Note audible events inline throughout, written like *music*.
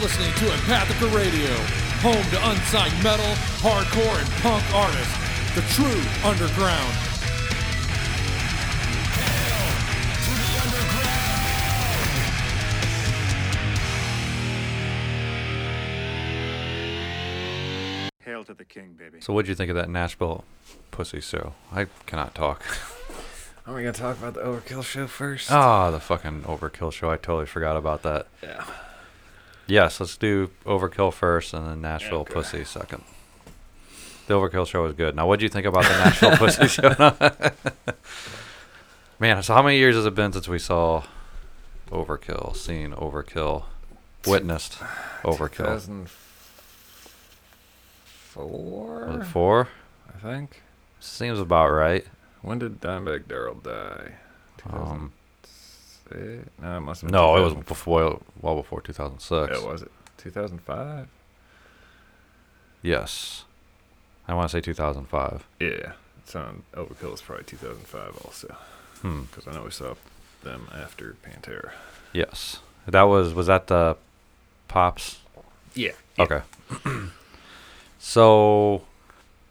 You're listening to Empathica Radio, home to unsigned metal, hardcore, and punk artists. The true underground. Hail to the underground. Hail to the king, baby. So what'd you think of that Nashville pussy show? I cannot talk. *laughs* Are we gonna talk about the Overkill show first? Ah, the fucking Overkill show. I totally forgot about that. yeah. Yes, let's do Overkill first and then Nashville Okay. Pussy second. The Overkill show was good. Now, what do you think about the Nashville *laughs* Pussy show? *laughs* Man, so how many years has it been since we saw Overkill, seen Overkill, witnessed Overkill? 2004. Was it four? I think. Seems about right. When did Dimebag Darrell die? Um, 2006? No, it must have been. no, it was 2000 before, well before 2006. It was it 2005? Yes. I want to say 2005. Yeah. It's on Overkill is probably 2005 also. Hmm. Because I know we saw them after Pantera. Yes. That was was that the Pops? Yeah. Okay. *clears throat* so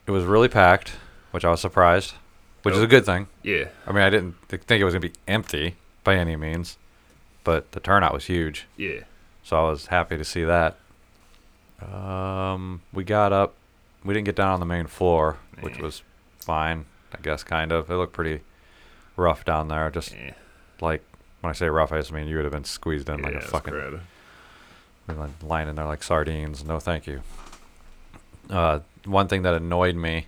it was really packed, which I was surprised, which is Oh. a good thing. Yeah. I mean, I didn't th- think it was going to be empty by any means, but the turnout was huge. Yeah. So I was happy to see that. Um, we got up. We didn't get down on the main floor, which was fine, I guess, kind of. It looked pretty rough down there. Just Yeah. like when I say rough, I just mean you would have been squeezed in like a fucking crowded. lying in there like sardines. No, thank you. Uh, one thing that annoyed me,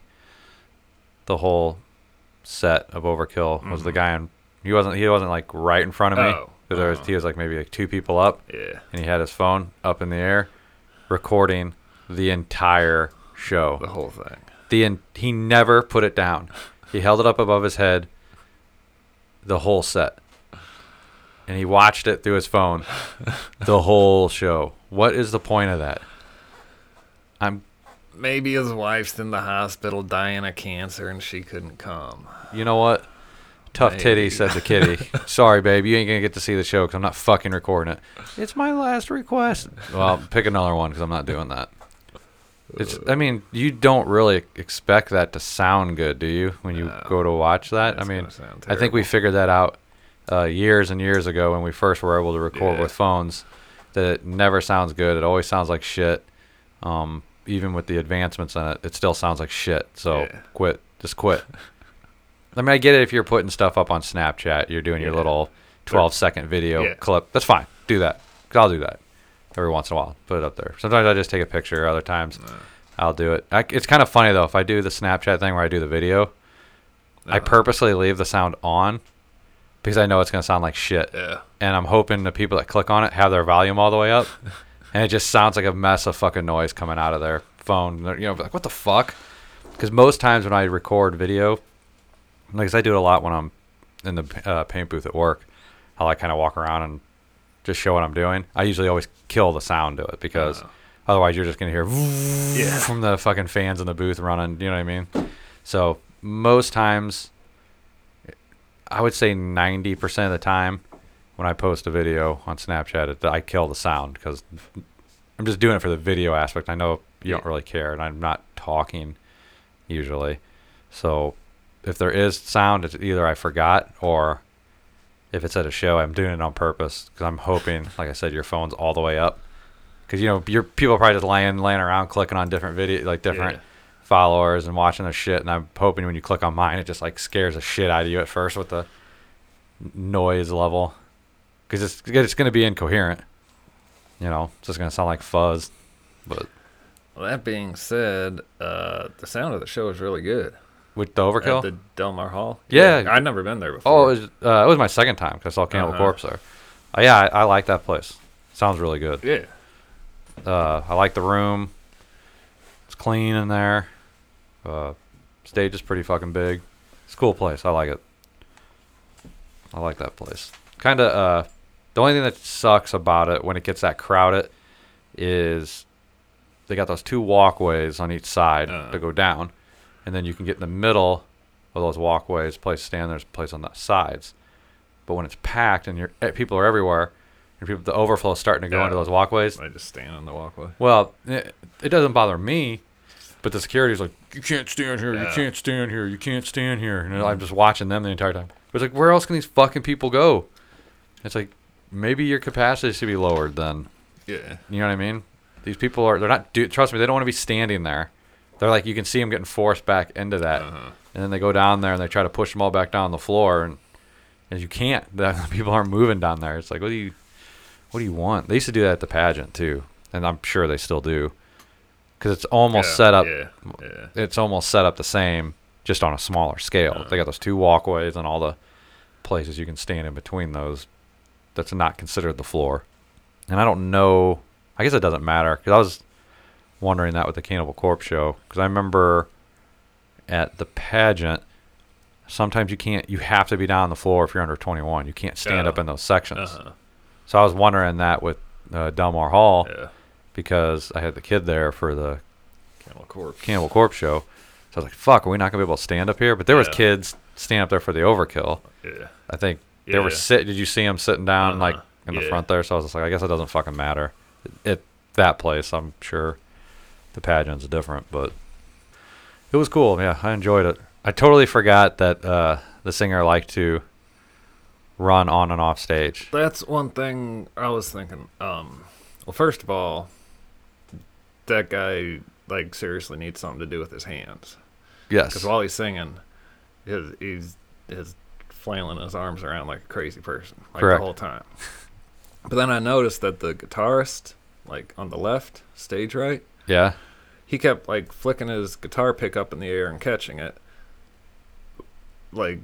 the whole set of Overkill was the Mhm. guy in. He wasn't. He wasn't like right in front of me. Oh, 'cause there was, uh-huh. he was like maybe like two people up, Yeah. and he had his phone up in the air, recording the entire show. The whole thing. The en- he never put it down. He held it up above his head. The whole set, and he watched it through his phone. *laughs* the whole show. What is the point of that? I'm. Maybe his wife's in the hospital dying of cancer and she couldn't come. You know what? Tough titty said the kitty. *laughs* Sorry, babe. You ain't gonna get to see the show because I'm not fucking recording it. It's my last request. Well, pick another one because I'm not doing that. It's. I mean, you don't really expect that to sound good, do you? When you No. go to watch that. I It's mean, gonna sound I think we figured that out uh, years and years ago when we first were able to record Yeah. with phones. That it never sounds good. It always sounds like shit. Um, even with the advancements in it, it still sounds like shit. So Yeah. quit. Just quit. I mean, I get it if you're putting stuff up on Snapchat, you're doing your Yeah. little 12 second video Yeah. clip. That's fine. Do that. 'Cause I'll do that every once in a while. Put it up there. Sometimes I just take a picture. Other times No. I'll do it. I, it's kind of funny though. If I do the Snapchat thing where I do the video, I Uh-huh. purposely leave the sound on because I know it's going to sound like shit. Yeah. And I'm hoping the people that click on it have their volume all the way up. *laughs* and it just sounds like a mess of fucking noise coming out of their phone. You know, like, what the fuck? Because most times when I record video, like 'cause I do it a lot when I'm in the uh, paint booth at work, I like kind of walk around and just show what I'm doing. I usually always kill the sound to it because otherwise you're just going to hear Yeah. *laughs* from the fucking fans in the booth running. You know what I mean? So most times, I would say 90% of the time when I post a video on Snapchat, it, I kill the sound because I'm just doing it for the video aspect. I know you don't really care, and I'm not talking usually. So if there is sound, it's either I forgot or if it's at a show, I'm doing it on purpose because I'm hoping, like I said, your phone's all the way up. Because you know, your people are probably just laying laying around clicking on different video, like different Yeah. followers and watching their shit. And I'm hoping when you click on mine, it just like scares the shit out of you at first with the noise level, because it's it's gonna be incoherent. You know, it's just gonna sound like fuzz. But Well, that being said, uh, the sound of the show is really good. With the overkill, At the Delmar Hall. Yeah. I'd never been there before. oh, it was, uh, it was my second time because I saw Cannibal Uh-huh. Corpse there. Uh, yeah, I, I like that place. Sounds really good. yeah. Uh, I like the room. It's clean in there. Uh, stage is pretty fucking big. It's a cool place. I like it. I like that place. Kind of. Uh, the only thing that sucks about it when it gets that crowded is they got those two walkways on each side Uh. to go down, and then you can get in the middle of those walkways. Place stand. There's place on the sides. But when it's packed and you're, eh, people are everywhere, and people the overflow is starting to go Yeah. into those walkways. I just stand on the walkway. Well, it, it doesn't bother me, but the security's like, you can't stand here, you can't stand here, you can't stand here, and I'm just watching them the entire time. But it's like, where else can these fucking people go? It's like maybe your capacity should be lowered then. Yeah. You know what I mean? These people are they're not do trust me, they don't want to be standing there. They're like you can see them getting forced back into that. Uh-huh. And then they go down there and they try to push them all back down the floor and and you can't. *laughs* The people aren't moving down there. It's like what do you what do you want? They used to do that at the pageant too, and I'm sure they still do. Cuz it's almost Yeah, set up Yeah. Yeah. it's almost set up the same just on a smaller scale. They got those two walkways and all the places you can stand in between those that's not considered the floor. And I don't know. I guess it doesn't matter because I was wondering that with the Cannibal Corpse show because I remember at the pageant sometimes you can't. You have to be down on the floor if you're under 21. You can't stand Yeah. up in those sections. Uh-huh. So I was wondering that with uh, Delmar Hall Yeah. because I had the kid there for the Camel corpse. Cannibal Corpse show. So I was like, "Fuck, are we not gonna be able to stand up here?" But there was kids standing up there for the overkill. Yeah. I think they were Yeah. sit. Did you see them sitting down like Uh-huh. in the Yeah. front there? So I was just like, I guess it doesn't fucking matter. At that place, I'm sure the pageant's different, but it was cool. Yeah, I enjoyed it. I totally forgot that uh, the singer liked to run on and off stage. That's one thing I was thinking. Um, well, first of all, that guy like seriously needs something to do with his hands Yes. because while he's singing, his he's his flailing his arms around like a crazy person like Correct. the whole time. But then I noticed that the guitarist, like on the left, stage right, yeah. he kept like flicking his guitar pick up in the air and catching it. Like,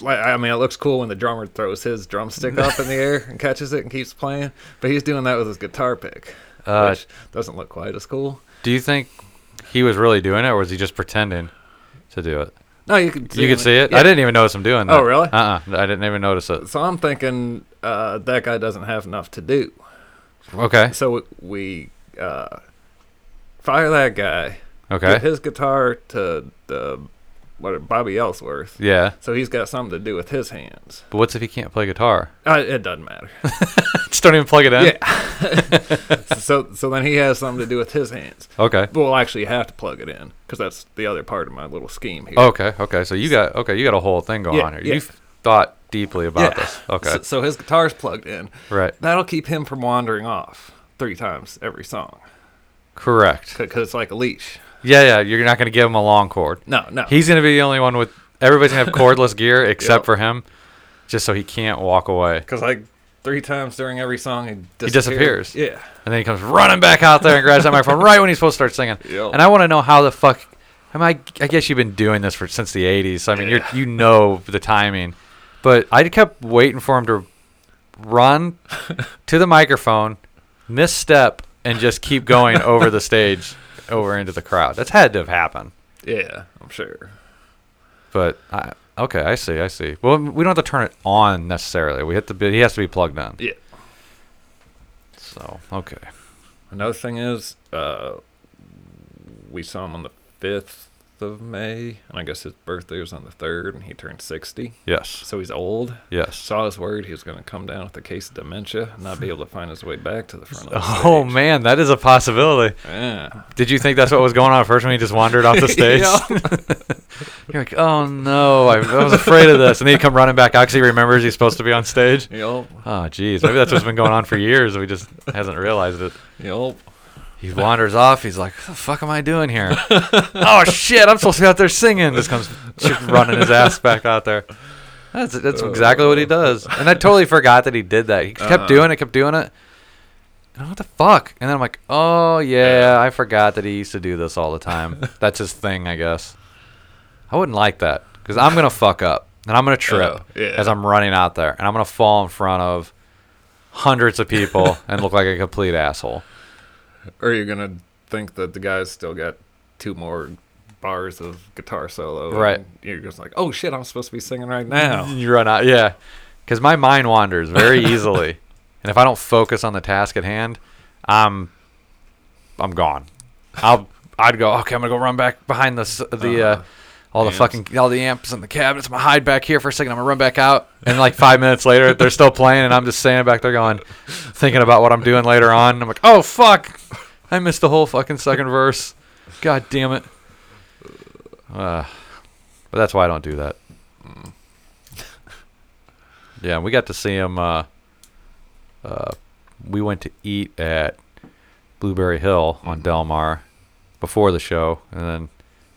like I mean, it looks cool when the drummer throws his drumstick up in the air and catches it and keeps playing, but he's doing that with his guitar pick, Uh, which doesn't look quite as cool. do you think he was really doing it, or was he just pretending to do it? No, you can you could see it. yeah. I didn't even notice him doing that. Oh, really? Uh, uh I didn't even notice it. So I'm thinking uh, that guy doesn't have enough to do. Okay. So we uh, fire that guy. Okay. Give his guitar to the what Bobby Ellsworth. Yeah. So he's got something to do with his hands. But what's if he can't play guitar? Uh, it doesn't matter. *laughs* Just don't even plug it in. Yeah. *laughs* so so then he has something to do with his hands. Okay. But we'll actually have to plug it in because that's the other part of my little scheme here. Okay. Okay. So you got okay. You got a whole thing going Yeah, on here. yeah. You've thought deeply about this. Okay. So, so his guitar's plugged in. right. That'll keep him from wandering off three times every song Correct. because it's like a leash. Yeah. Yeah. You're not going to give him a long cord. No, no. He's going to be the only one with. Everybody's going to have *laughs* cordless gear except Yep. for him, just so he can't walk away. because like three times during every song he disappears. disappears. Yeah. And then he comes running back out there and grabs that microphone right when he's supposed to start singing. Yep. And I want to know how the fuck. I mean, I, I guess you've been doing this for since the '80s. So, I mean, Yeah. you're you know the timing, but I kept waiting for him to run *laughs* to the microphone, misstep, and just keep going over the stage, over into the crowd. That's had to have happened. Yeah, I'm sure. But I, okay, I see, I see. Well, we don't have to turn it on necessarily. We have to be. He has to be plugged in. Yeah. So okay. Another thing is, uh, we saw him on the fifth of May, and I guess his birthday was on the third, and he turned sixty. Yes. So he's old. Yes. So I was worried he was going to come down with a case of dementia and not be able to find his way back to the front of the *laughs* oh, stage. Oh man, that is a possibility. Yeah. Did you think that's what was going on at first when he just wandered off the *laughs* stage? *laughs* You're like, oh no, I, I was afraid of this, and then he come running back out because he remembers he's supposed to be on stage. Yep. Oh ah, jeez, maybe that's what's been going on for years. We just hasn't realized it. Yep. He wanders off. He's like, "What the fuck am I doing here? *laughs* oh shit, I'm supposed to be out there singing." Just comes running his ass back out there. That's that's exactly what he does. And I totally forgot that he did that. He kept Uh-huh. doing it, kept doing it. And what the fuck? And then I'm like, oh yeah, I forgot that he used to do this all the time. *laughs* That's his thing, I guess. I wouldn't like that because I'm gonna fuck up and I'm gonna trip Oh, yeah. as I'm running out there, and I'm gonna fall in front of hundreds of people *laughs* and look like a complete asshole. Or you're going to think that the guy's still got two more bars of guitar solo. and Right. You're just like, oh shit, I'm supposed to be singing right now. *laughs* You run out, yeah, because my mind wanders very *laughs* easily, and if I don't focus on the task at hand, I'm I'm gone. I'll I'd go okay. I'm gonna go run back behind the the uh, Uh-huh. All the Amps. fucking all the amps and the cabinets. I'm gonna hide back here for a second. I'm gonna run back out, and like five minutes later, they're still playing, and I'm just standing back there going, thinking about what I'm doing later on. I'm like, oh fuck, I missed the whole fucking second verse. God damn it. Uh, but that's why I don't do that. Yeah, we got to see him. Uh, uh, we went to eat at Blueberry Hill on Delmar before the show, and then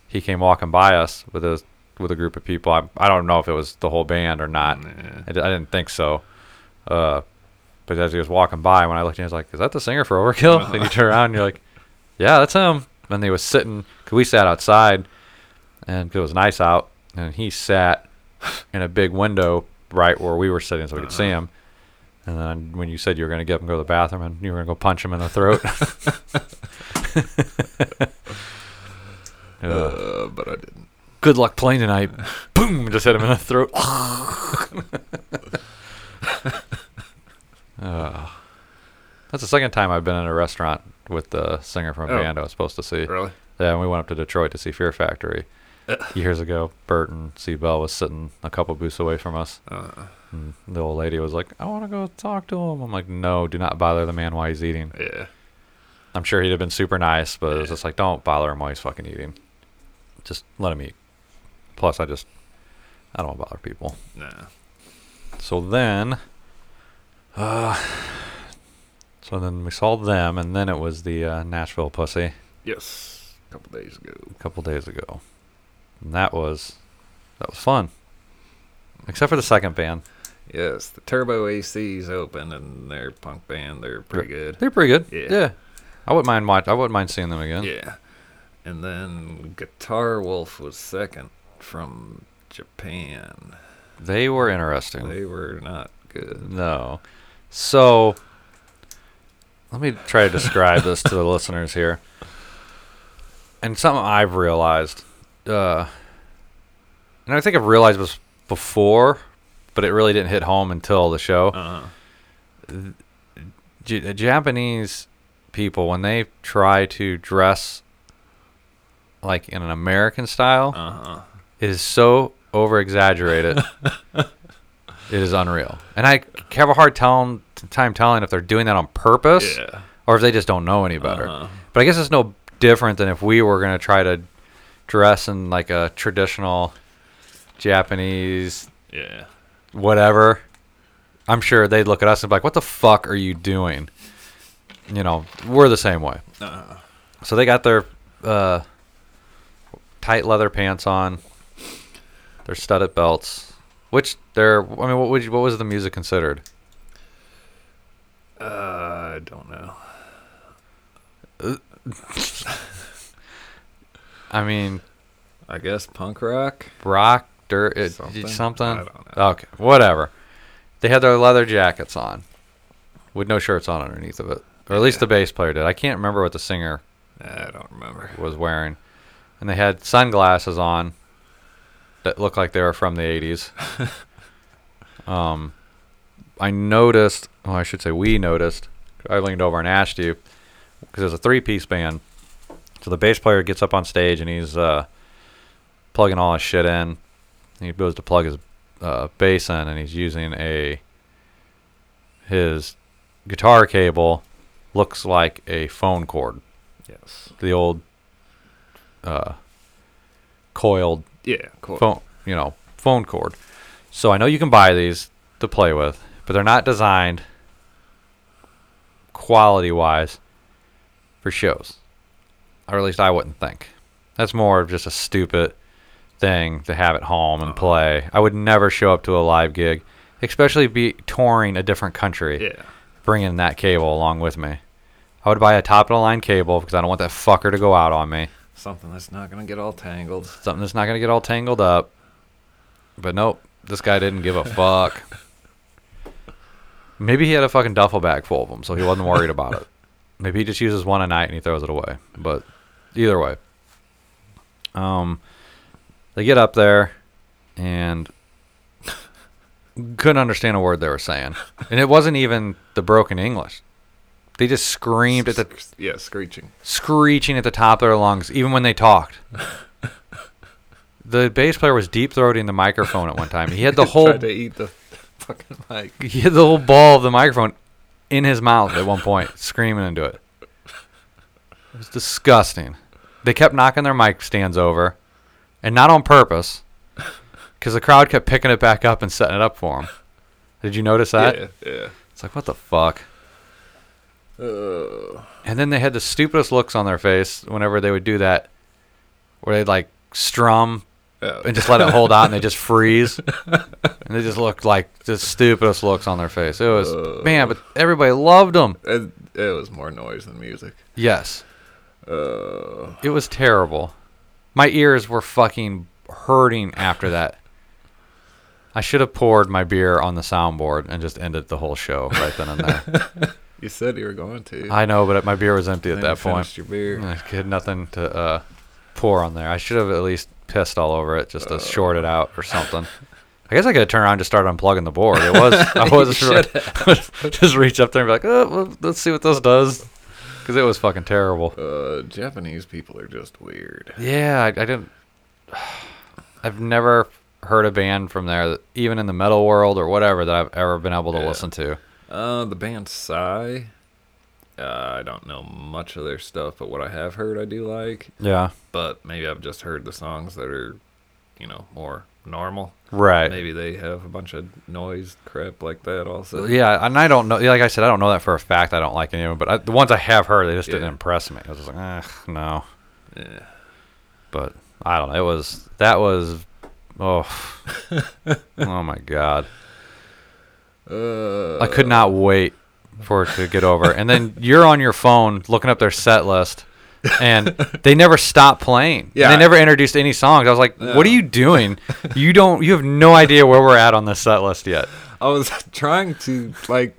he came walking by us with a with a group of people. I, I don't know if it was the whole band or not. Nah. I, I didn't think so. Uh, but as he was walking by, when I looked at him, I was like, "Is that the singer for Overkill?" then you turn around, and you're like, "Yeah, that's him." And he was sitting. Cause we sat outside, and 'cause it was nice out, and he sat in a big window right where we were sitting, so we could see him. And then when you said you were going to get him to go to the bathroom, and you were going to go punch him in the throat. *laughs* *laughs* Uh, but I didn't. good luck playing tonight. *laughs* Boom! Just hit him in the throat. Uh, *laughs* that's the second time I've been in a restaurant with the singer from a Oh. band I was supposed to see. Really? Yeah, and we went up to Detroit to see Fear Factory. Years ago, Burton C. Bell was sitting a couple booths away from us. Uh, And the old lady was like, I want to go talk to him. I'm like, no, do not bother the man while he's eating. yeah. I'm sure he'd have been super nice, but it was just like, don't bother him while he's fucking eating. Just let him eat. Plus, I just, I don't want to bother people. Nah. So then, uh, so then we saw them, and then it was the uh, Nashville Pussy Yes. A couple days ago. a couple days ago, and that was that was fun. Except for the second band, Yes, the Turbo AC's open and their punk band. They're pretty good. they're pretty good. Yeah. yeah. I wouldn't mind watch. I wouldn't mind seeing them again. Yeah. And then Guitar Wolf was second from Japan. They were interesting. They were not good. No. So let me try to describe this to the *laughs* listeners here. And something I've realized, uh, and I think I've realized this before, but it really didn't hit home until the show. Uh, J- the Japanese people, when they try to dress like in an American style, uh-huh. it is so over exaggerated. *laughs* it is unreal, and I have a hard telling, time telling if they're doing that on purpose Yeah. or if they just don't know any better. Uh-huh. But I guess it's no different than if we were gonna try to dress in like a traditional Japanese Yeah. whatever. I'm sure they'd look at us and be like, "What the fuck are you doing?" You know, we're the same way. Uh, So they got their uh, tight leather pants on, their studded belts, which they're. I mean, what would you, what was the music considered? uh, I don't know. *laughs* I mean, I guess punk rock. rock, dirt, it, Something? something. I don't know. Okay, whatever. They had their leather jackets on, with no shirts on underneath of it, or at least the bass player did. I can't remember what the singer I don't remember. was wearing, and they had sunglasses on that looked like they were from the '80s. *laughs* um, I noticed. Well, I should say we noticed. I leaned over and asked you because it's a three-piece band. So the bass player gets up on stage and he's uh, plugging all his shit in. He goes to plug his uh, bass in, and he's using a his guitar cable looks like a phone cord Yes. the old uh, coiled Yeah. Cool. phone, you know, phone cord. So I know you can buy these to play with, but they're not designed quality wise for shows. Or at least I wouldn't think. That's more of just a stupid thing to have at home and play. I would never show up to a live gig, especially be touring a different country Yeah. bringing that cable along with me. I would buy a top of the line cable because I don't want that fucker to go out on me. Something that's not gonna get all tangled. Something that's not going to get all tangled up. But nope, this guy didn't give a fuck. *laughs* Maybe he had a fucking duffel bag full of them, so he wasn't worried about it. Maybe he just uses one a night and he throws it away. But either way, um, they get up there and *laughs* couldn't understand a word they were saying, and it wasn't even the broken English. They just screamed at the Yeah, screeching. screeching at the top of their lungs, even when they talked. *laughs* the bass player was deep throating the microphone at one time. He had the *laughs* whole Tried to eat the fucking mic. *laughs* he had the whole ball of the microphone in his mouth at one point, screaming into it. It was disgusting. They kept knocking their mic stands over, and not on purpose, because the crowd kept picking it back up and setting it up for him. Did you notice that? Yeah, yeah. It's like what the fuck. Uh, And then they had the stupidest looks on their face whenever they would do that, where they'd like strum yeah. and just let it hold out and they just *laughs* freeze. and they just looked like the stupidest looks on their face. It was, Uh. man, but everybody loved them. it, it was more noise than music. Yes. Uh, It was terrible. My ears were fucking hurting after that. I should have poured my beer on the soundboard and just ended the whole show right then and there. *laughs* you said you were going to. I know, but my beer was empty at that point. Your beer. I had nothing to uh, pour on there. I should have at least pissed all over it just to short it out or something. I guess I could have turned around and just started unplugging the board. It was *laughs* I was *laughs* just reach up there and be like, oh, well, let's see what this does, because it was fucking terrible. Uh, Japanese people are just weird. Yeah, I, I didn't. *sighs* I've never heard a band from there, that, even in the metal world or whatever, that I've ever been able to Yeah. listen to. Uh, the band Sigh. Uh, I don't know much of their stuff, but what I have heard, I do like. Yeah, But maybe I've just heard the songs that are, you know, more normal. right. Maybe they have a bunch of noise crap like that also. Yeah, and I don't know. Like I said, I don't know that for a fact. I don't like any of them, but I, the ones I have heard, they just didn't impress me. I was just like, eh, no. Yeah. But I don't know. It was that was, oh, *laughs* oh my god. Uh, I could not wait for it to get over. And then *laughs* you're on your phone looking up their set list, and they never stop playing. Yeah. they never introduced any songs. I was like, "What are you doing? You don't. You have no idea where we're at on this set list yet." I was *laughs* trying to like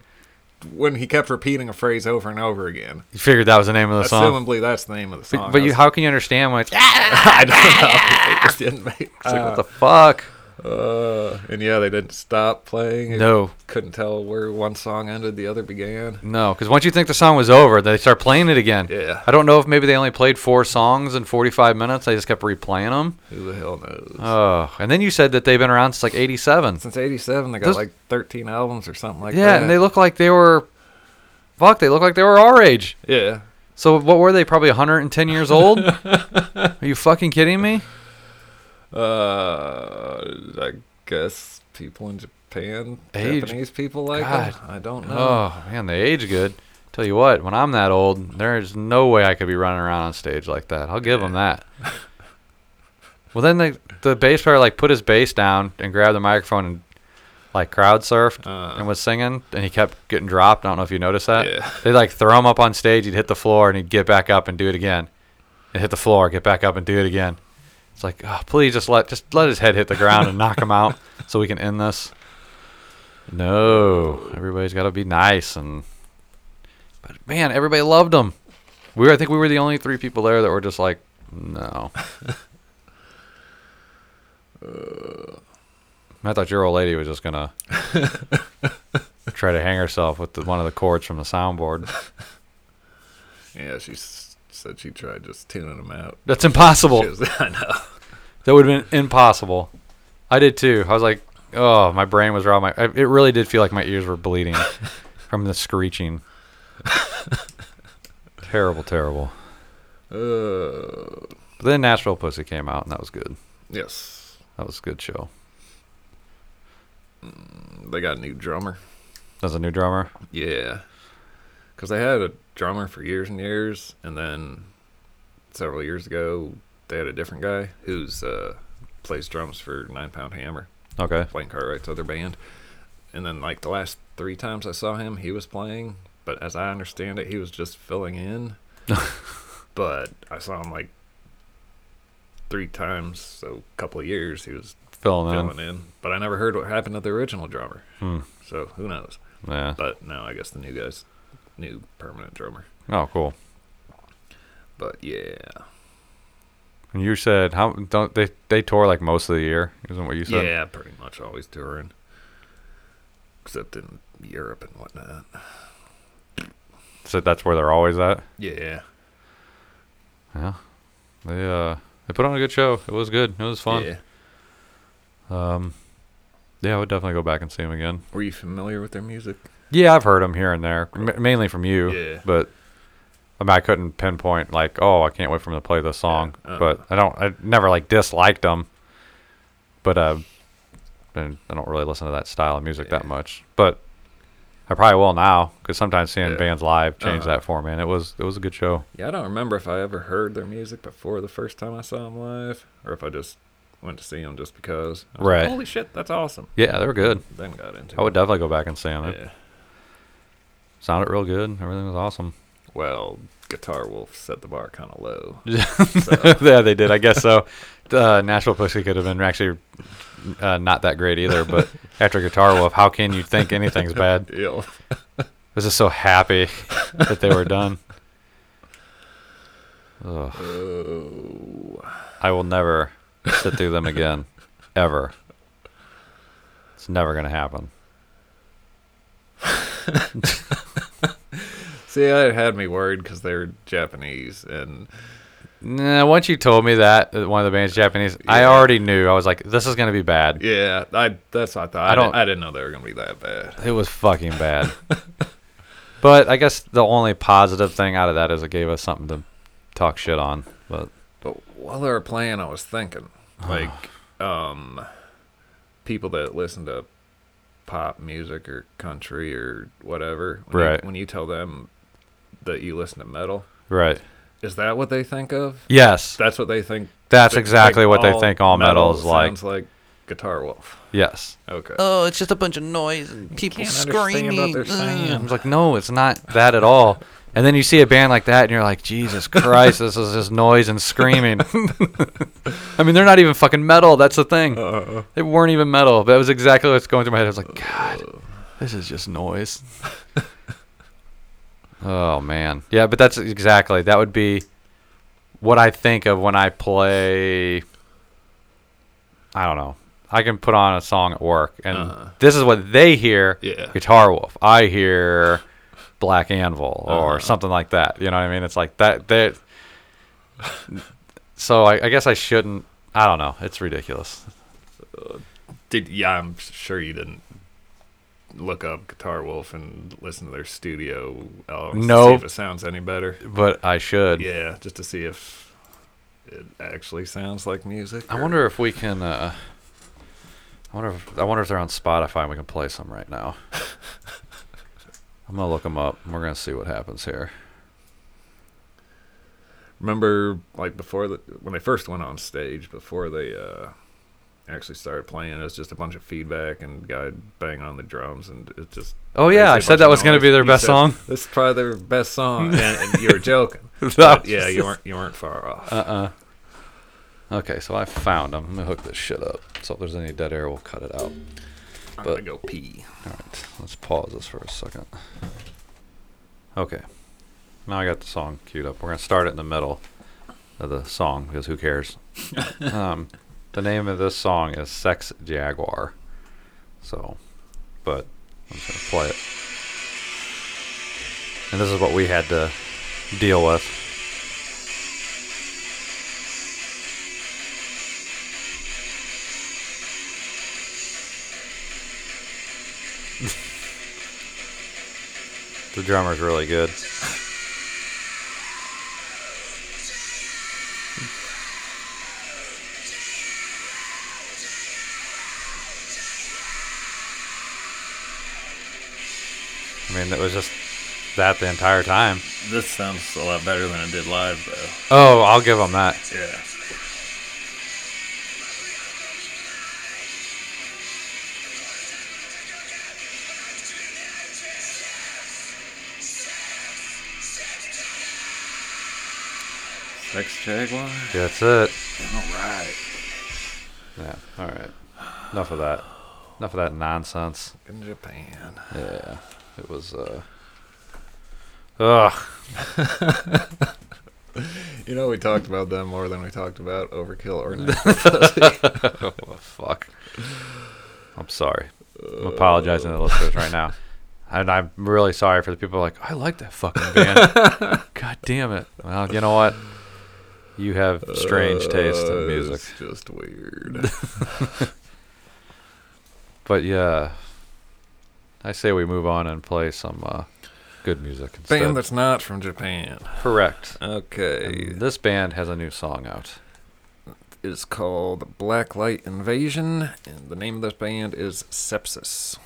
when he kept repeating a phrase over and over again. You figured that was the name of the song. Assumably, that's the name of the song. But, but you, how can you understand when it's, *laughs* I don't know. It just didn't make. it's like, what the fuck? Uh, and yeah, they didn't stop playing. It No, couldn't tell where one song ended, the other began. no, because once you think the song was over, they start playing it again. Yeah. I don't know if maybe they only played four songs in 45 minutes. They just kept replaying them. Who the hell knows? Oh, and then you said that they've been around since like 87. Since '87, they got Those- like 13 albums or something like yeah, that. Yeah, and they look like they were, fuck, they look like they were our age. yeah. So what were they? Probably 110 years old? *laughs* Are you fucking kidding me? Uh, I guess people in Japan, Age. Japanese people like God. them. I don't know. Oh man, they age good. Tell you what, when I'm that old, there's no way I could be running around on stage like that. I'll give them that. well, then the the bass player like put his bass down and grabbed the microphone and like crowd surfed Uh. and was singing, and he kept getting dropped. I don't know if you noticed that. Yeah. *laughs* They like throw him up on stage, he'd hit the floor, and he'd get back up and do it again, and hit the floor, get back up and do it again. It's like, oh, please just let just let his head hit the ground and knock him out so we can end this. No, everybody's got to be nice and. But man, everybody loved him. We were, I think we were the only three people there that were just like, no. *laughs* I thought your old lady was just gonna *laughs* try to hang herself with the, one of the cords from the soundboard. Yeah, she s- said she tried just tuning them out. That's impossible. Was- *laughs* I know. That would have been impossible. I did too. I was like, oh, my brain was raw. My it really did feel like my ears were bleeding *laughs* from the screeching. terrible, terrible. Uh, But then Nashville Pussy came out, and that was good. yes, That was a good show. they got a new drummer. There's a new drummer. Yeah, because they had a drummer for years and years, and then several years ago they had a different guy who's uh, plays drums for Nine Pound Hammer, Okay. Blaine Cartwright's other band. And then like the last three times I saw him, he was playing, but as I understand it, he was just filling in. *laughs* but I saw him like three times, so a couple of years he was Filling in. filling in. But I never heard what happened to the original drummer, Hmm. so who knows? Yeah. But now I guess the new guy's new permanent drummer. Oh, cool. But yeah, And you said how don't they they tour like most of the year? Isn't what you said? yeah, pretty much always touring, except in Europe and whatnot. So that's where they're always at. Yeah, Yeah. They uh they put on a good show. It was good. It was fun. Yeah. Um, yeah, I would definitely go back and see them again. Were you familiar with their music? Yeah, I've heard them here and there, m- mainly from you. Yeah. But I mean, I couldn't pinpoint like, oh, I can't wait for them to play this song. uh-uh. But I don't. I never like disliked them. But uh, I don't really listen to that style of music that much. But I probably will now because sometimes seeing Yeah. bands live changed Uh-huh. that for me, and it was it was a good show. Yeah, I don't remember if I ever heard their music before the first time I saw them live, or if I just went to see them just because. Was like, Right. Holy shit, that's awesome. Yeah, they were good. Then got into. I would it. definitely go back and see them. Yeah. Sounded real good. Everything was awesome. Well, Guitar Wolf set the bar kind of low. *laughs* yeah, they did. I guess so. Uh, Nashville Pussy could have been actually uh, not that great either. But *laughs* after Guitar Wolf, how can you think anything's bad? *laughs* Ew. I was just so happy that they were done. Ugh. Oh. I will never sit through them again, ever. It's never gonna happen. See, it had me worried because they're Japanese, and Nah, once you told me that uh, one of the band's Japanese, I Yeah. already knew. I was like, this is gonna be bad. yeah, I that's what I thought. I don't- didn't, I didn't know they were gonna be that bad. It was fucking bad. *laughs* but I guess the only positive thing out of that is it gave us something to talk shit on. But But while they were playing, I was thinking, *sighs* like, um, people that listen to pop music or country or whatever, when Right. You, when you tell them that you listen to metal, right, is that what they think of? yes, That's what they think. that's they exactly think what they think all metal is like. Sounds like Guitar Wolf. Yes. Okay. Oh, it's just a bunch of noise and people can't understand what they're saying. I was like, no, it's not that at all. And then you see a band like that, and you're like, Jesus *laughs* Christ, this is just noise and screaming. I mean, they're not even fucking metal. That's the thing. Uh, They weren't even metal. That was exactly what's going through my head. I was like, God, this is just noise. *laughs* oh man, yeah, but that's exactly that would be what I think of when I play. I don't know. I can put on a song at work, and Uh-huh. this is what they hear. Yeah. Guitar Wolf. I hear Black Anvil or Uh-huh. something like that. You know what I mean? It's like that. That. *laughs* so I, I guess I shouldn't. I don't know. It's ridiculous. did yeah? I'm sure you didn't look up Guitar Wolf and listen to their studio albums to No. see if it sounds any better. But I should. Yeah, just to see if it actually sounds like music. I or- wonder if we can. Uh, I wonder. If, I wonder if they're on Spotify and we can play some right now. *laughs* I'm gonna look them up. and We're gonna see what happens here. Remember, like before the when they first went on stage, before they uh, actually started playing, it was just a bunch of feedback and guy banging on the drums, and it just. Oh yeah, I said that was gonna be their best said, song. This is probably their best song, *laughs* and, and you were joking. *laughs* But yeah, you weren't you weren't far off. Uh uh Okay, so I found them. I'm gonna hook this shit up. So if there's any dead air, we'll cut it out. I'm but- gonna go pee. All right, let's pause this for a second. Okay, now I got the song queued up. We're gonna start it in the middle of the song because who cares? *laughs* um, the name of this song is "Sex Jaguar." So, but I'm just gonna play it, and this is what we had to deal with. *laughs* The drummer's really good. Mean, it was just that the entire time. This sounds a lot better than it did live, though. Oh, I'll give them that. Yeah. Sex Jaguar. That's it. All right. Yeah. All right. Enough of that. Enough of that nonsense. In Japan. Yeah. It was. uh Ugh. *laughs* You know, we talked about them more than we talked about Overkill or *laughs* oh, fuck. I'm sorry. I'm apologizing to the listeners right now. And I'm really sorry for the people like, I like that fucking band. *laughs* God damn it. Well, you know what? You have strange taste in Uh, music. It's just weird. But yeah, I say we move on and play some uh, good music instead. Band that's not from Japan. Correct. Okay. And this band has a new song out. It's called Black Light Invasion, and the name of this band is Sepsis.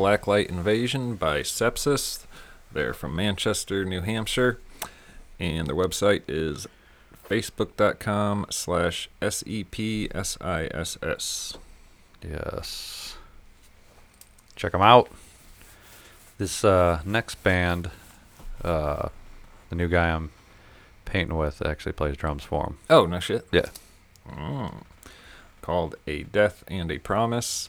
Blacklight Invasion by Sepsis. They're from Manchester, New Hampshire. And their website is facebook.com slash S-E-P-S-I-S-S. Yes. Check them out. This uh, next band, uh, the new guy I'm painting with actually plays drums for him. Oh, no shit. Yeah. Called A Death and a Promise.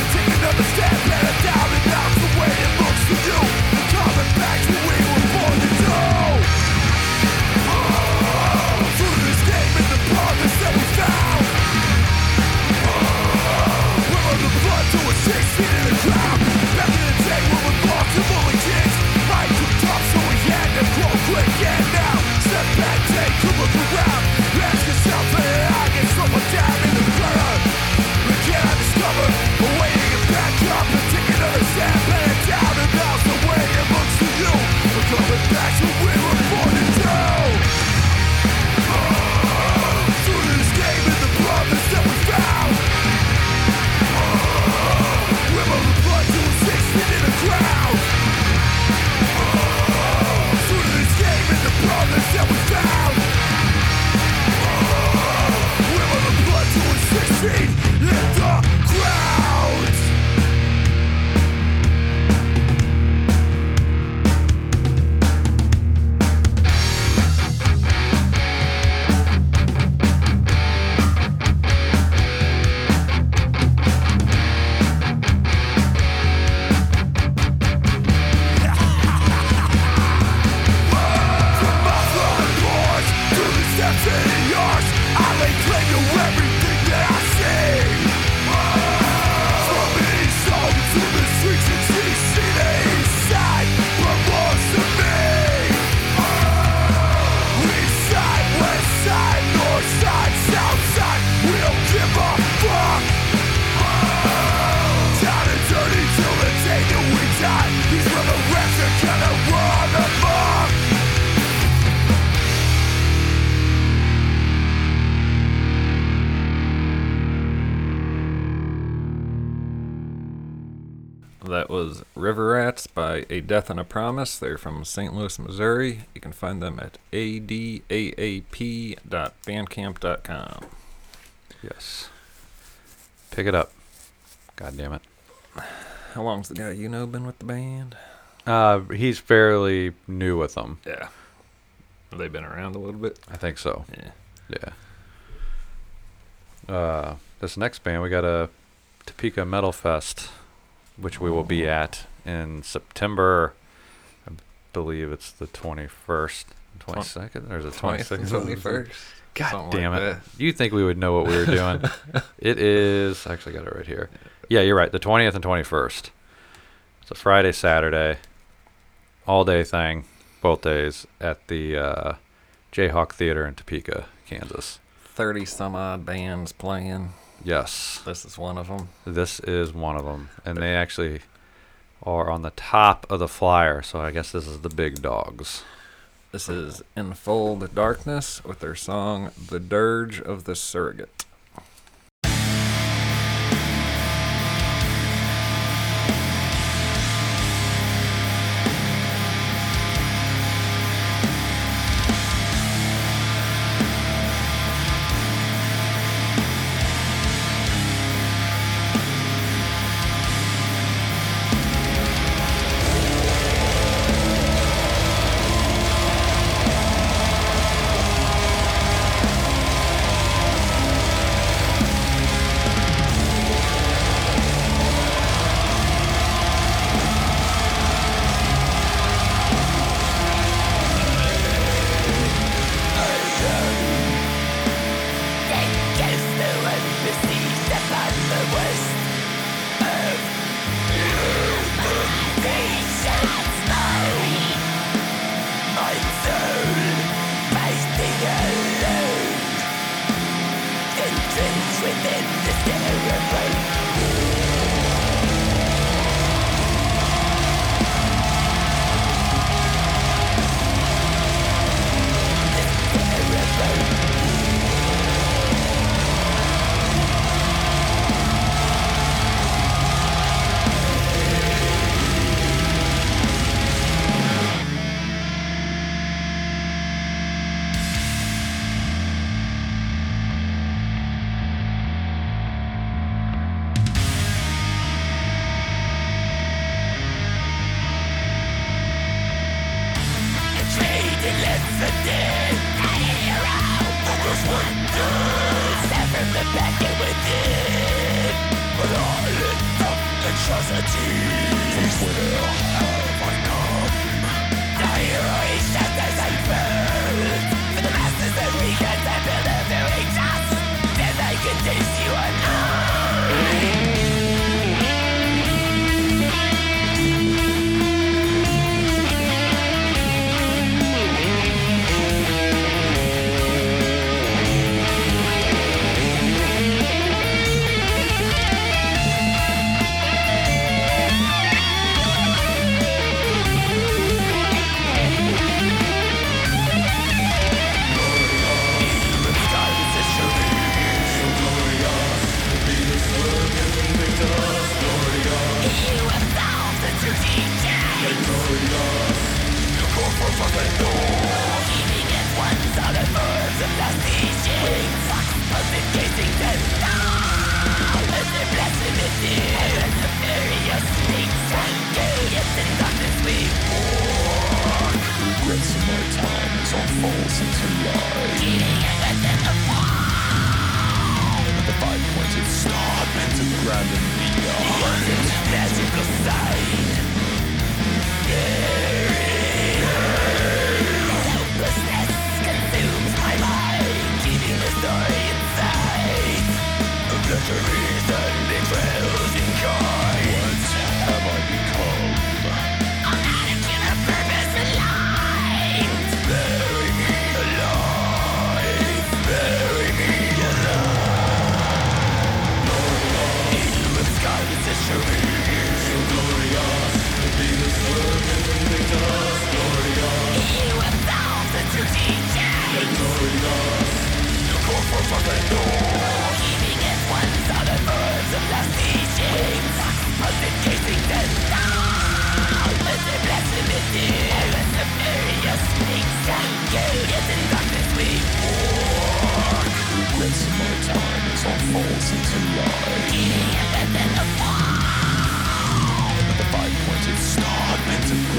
This is Death and a Promise. They're from St. Louis, Missouri. You can find them at adaap.bandcamp.com. Yes. Pick it up. God damn it. How long's the guy you know been with the band? Uh, he's fairly new with them. Yeah. Have they been around a little bit? I think so. Yeah. Yeah. Uh, this next band, we got a Topeka Metal Fest, which we will be at in September. I believe it's the 21st, 22nd, or is it 22nd? 21st. God Something damn like it. that. You think we would know what we were doing. *laughs* it is, I actually got it right here. Yeah, you're right. The 20th and 21st. It's a Friday, Saturday, all day thing, both days at the uh, Jayhawk Theater in Topeka, Kansas. 30 some odd bands playing. Yes, This is one of them. this is one of them. And they actually are on the top of the flyer, so I guess this is the big dogs. This is Enfold Darkness with their song The Dirge of the Surrogate.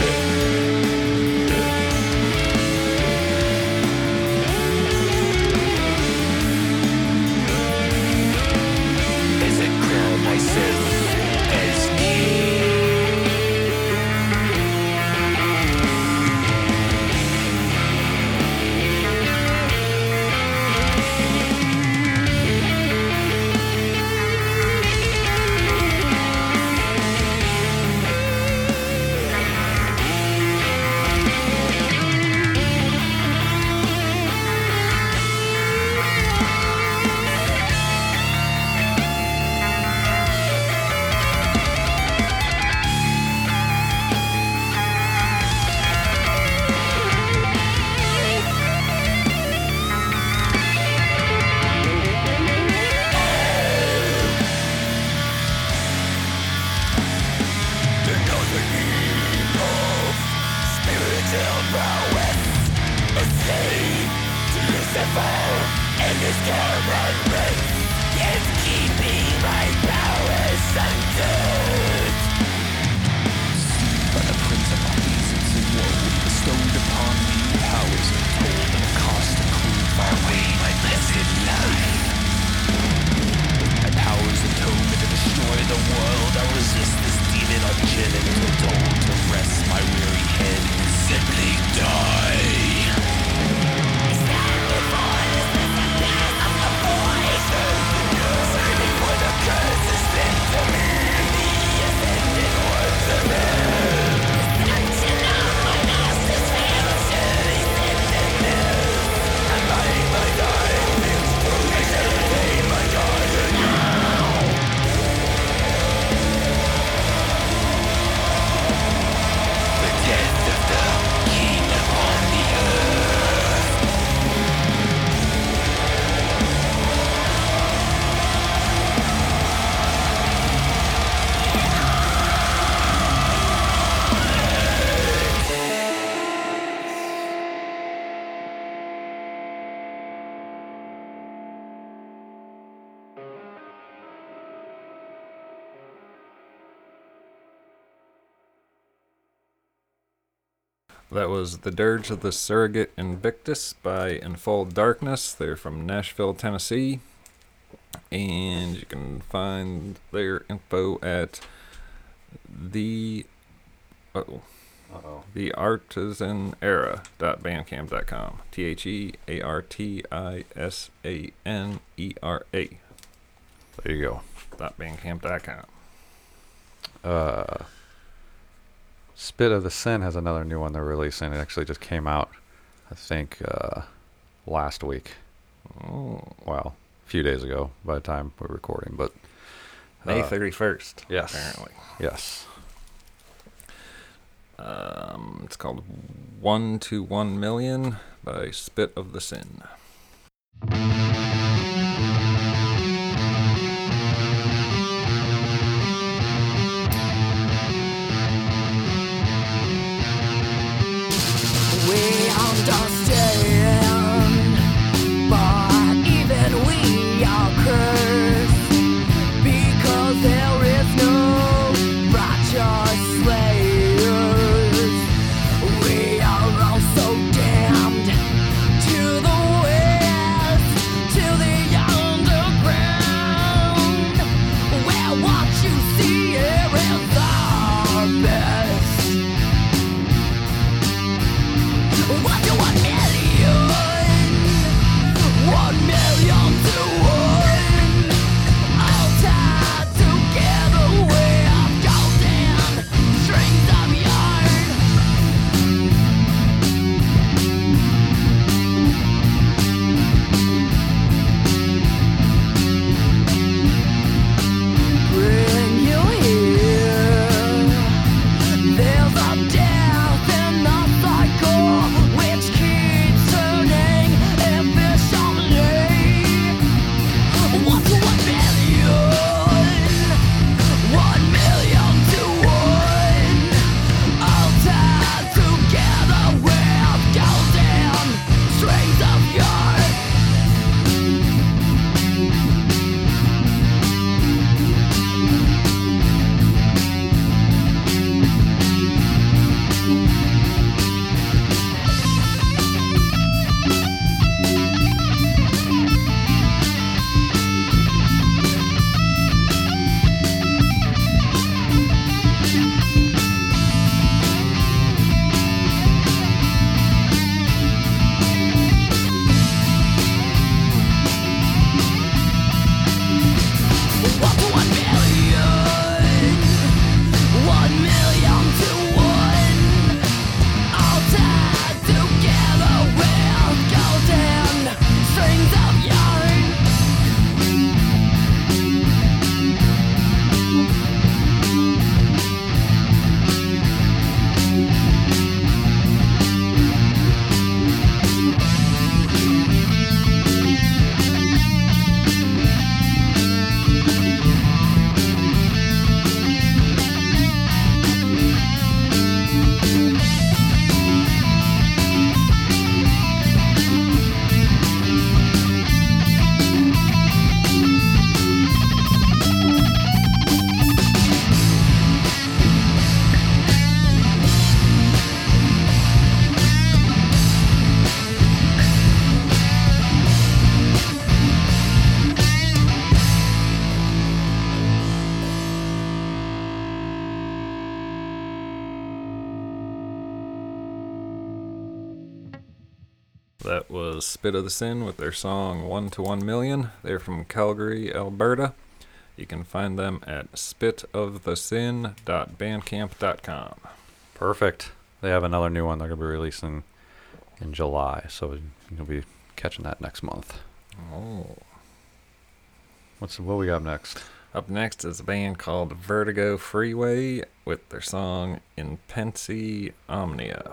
Yeah. That was The Dirge of the Surrogate Invictus by Enfold Darkness. They're from Nashville, Tennessee. And you can find their info at the uh-oh, Uh-oh. the artisan era.bandcamp.com. T H E A R T I S A N E R A There you go. dot bandcamp.com. Uh, Spit of the Sin has another new one they're releasing. It actually just came out, I think, uh, last week. Oh, Well, a few days ago by the time we're recording, but May uh, 31st. yes. Apparently. yes. Um, it's called One to One Million by Spit of the Sin. That was Spit of the Sin with their song One to One Million. They're from Calgary, Alberta. You can find them at spitofthesin.bandcamp.com. Perfect. They have another new one they're going to be releasing in July, so you'll be catching that next month. Oh. What's what we got next? Up next is a band called Vertigo Freeway with their song In Pensy Omnia.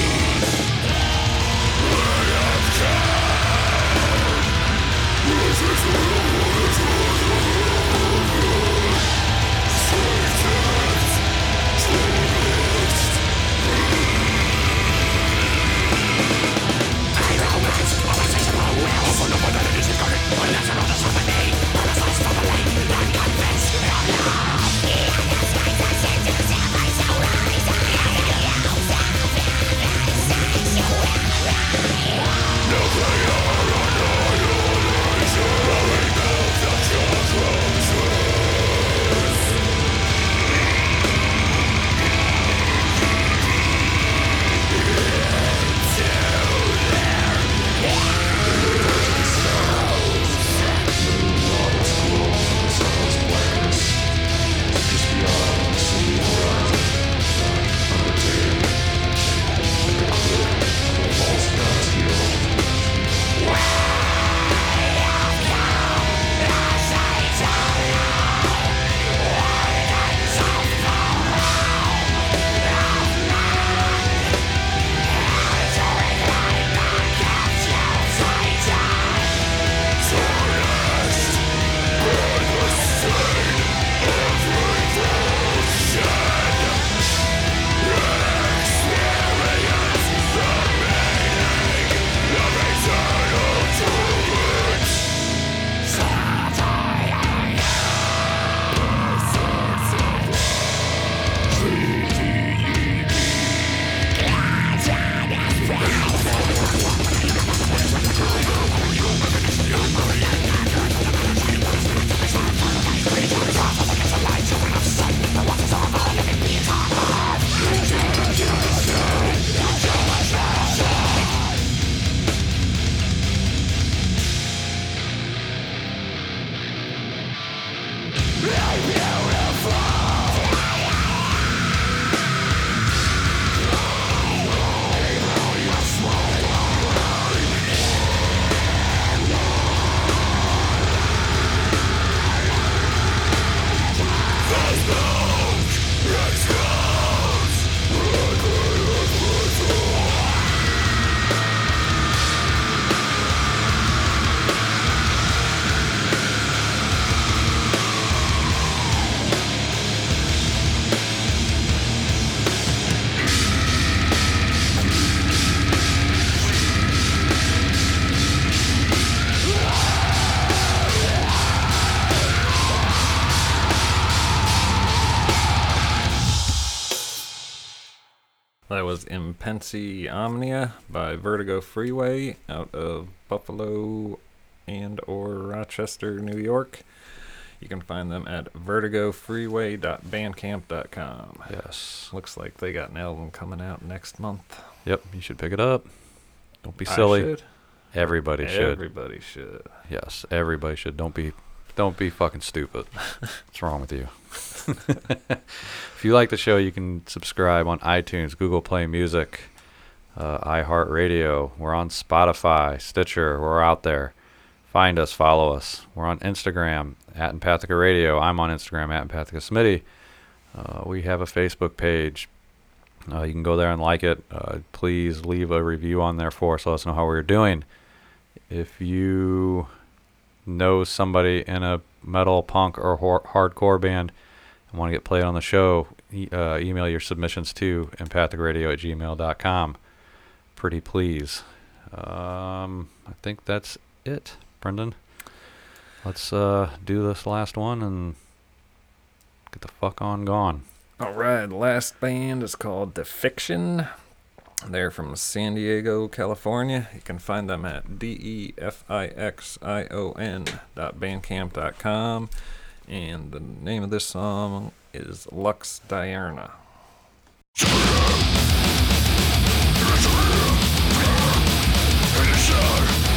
Impensi Omnia by Vertigo Freeway out of Buffalo and or Rochester, New York. You can find them at vertigofreeway.bandcamp.com. Yes. Looks like they got an album coming out next month. Yep. You should pick it up. Don't be silly. should. Everybody should. Everybody should. Yes, everybody should. Don't be, don't be fucking stupid. *laughs* What's wrong with you? *laughs* if you like the show, you can subscribe on iTunes, Google Play Music, uh, iHeartRadio. We're on Spotify, Stitcher. We're out there. Find us, follow us. We're on Instagram at Empathica Radio. I'm on Instagram at Empathica Smitty. Uh, we have a Facebook page. Uh, you can go there and like it. Uh, please leave a review on there for us. Let us know how we're doing. If you know somebody in a metal, punk, or hor- hardcore band and want to get played on the show, e- uh, email your submissions to empathicradio at gmail.com. Pretty please. Um, I think that's it, Brendan. Let's uh, do this last one and get the fuck on gone. All right, last band is called Defixion. They're from San Diego, California. You can find them at d-e-f-i-x-i-o-n dot bandcamp dot com. And the name of this song is Lux Diurna future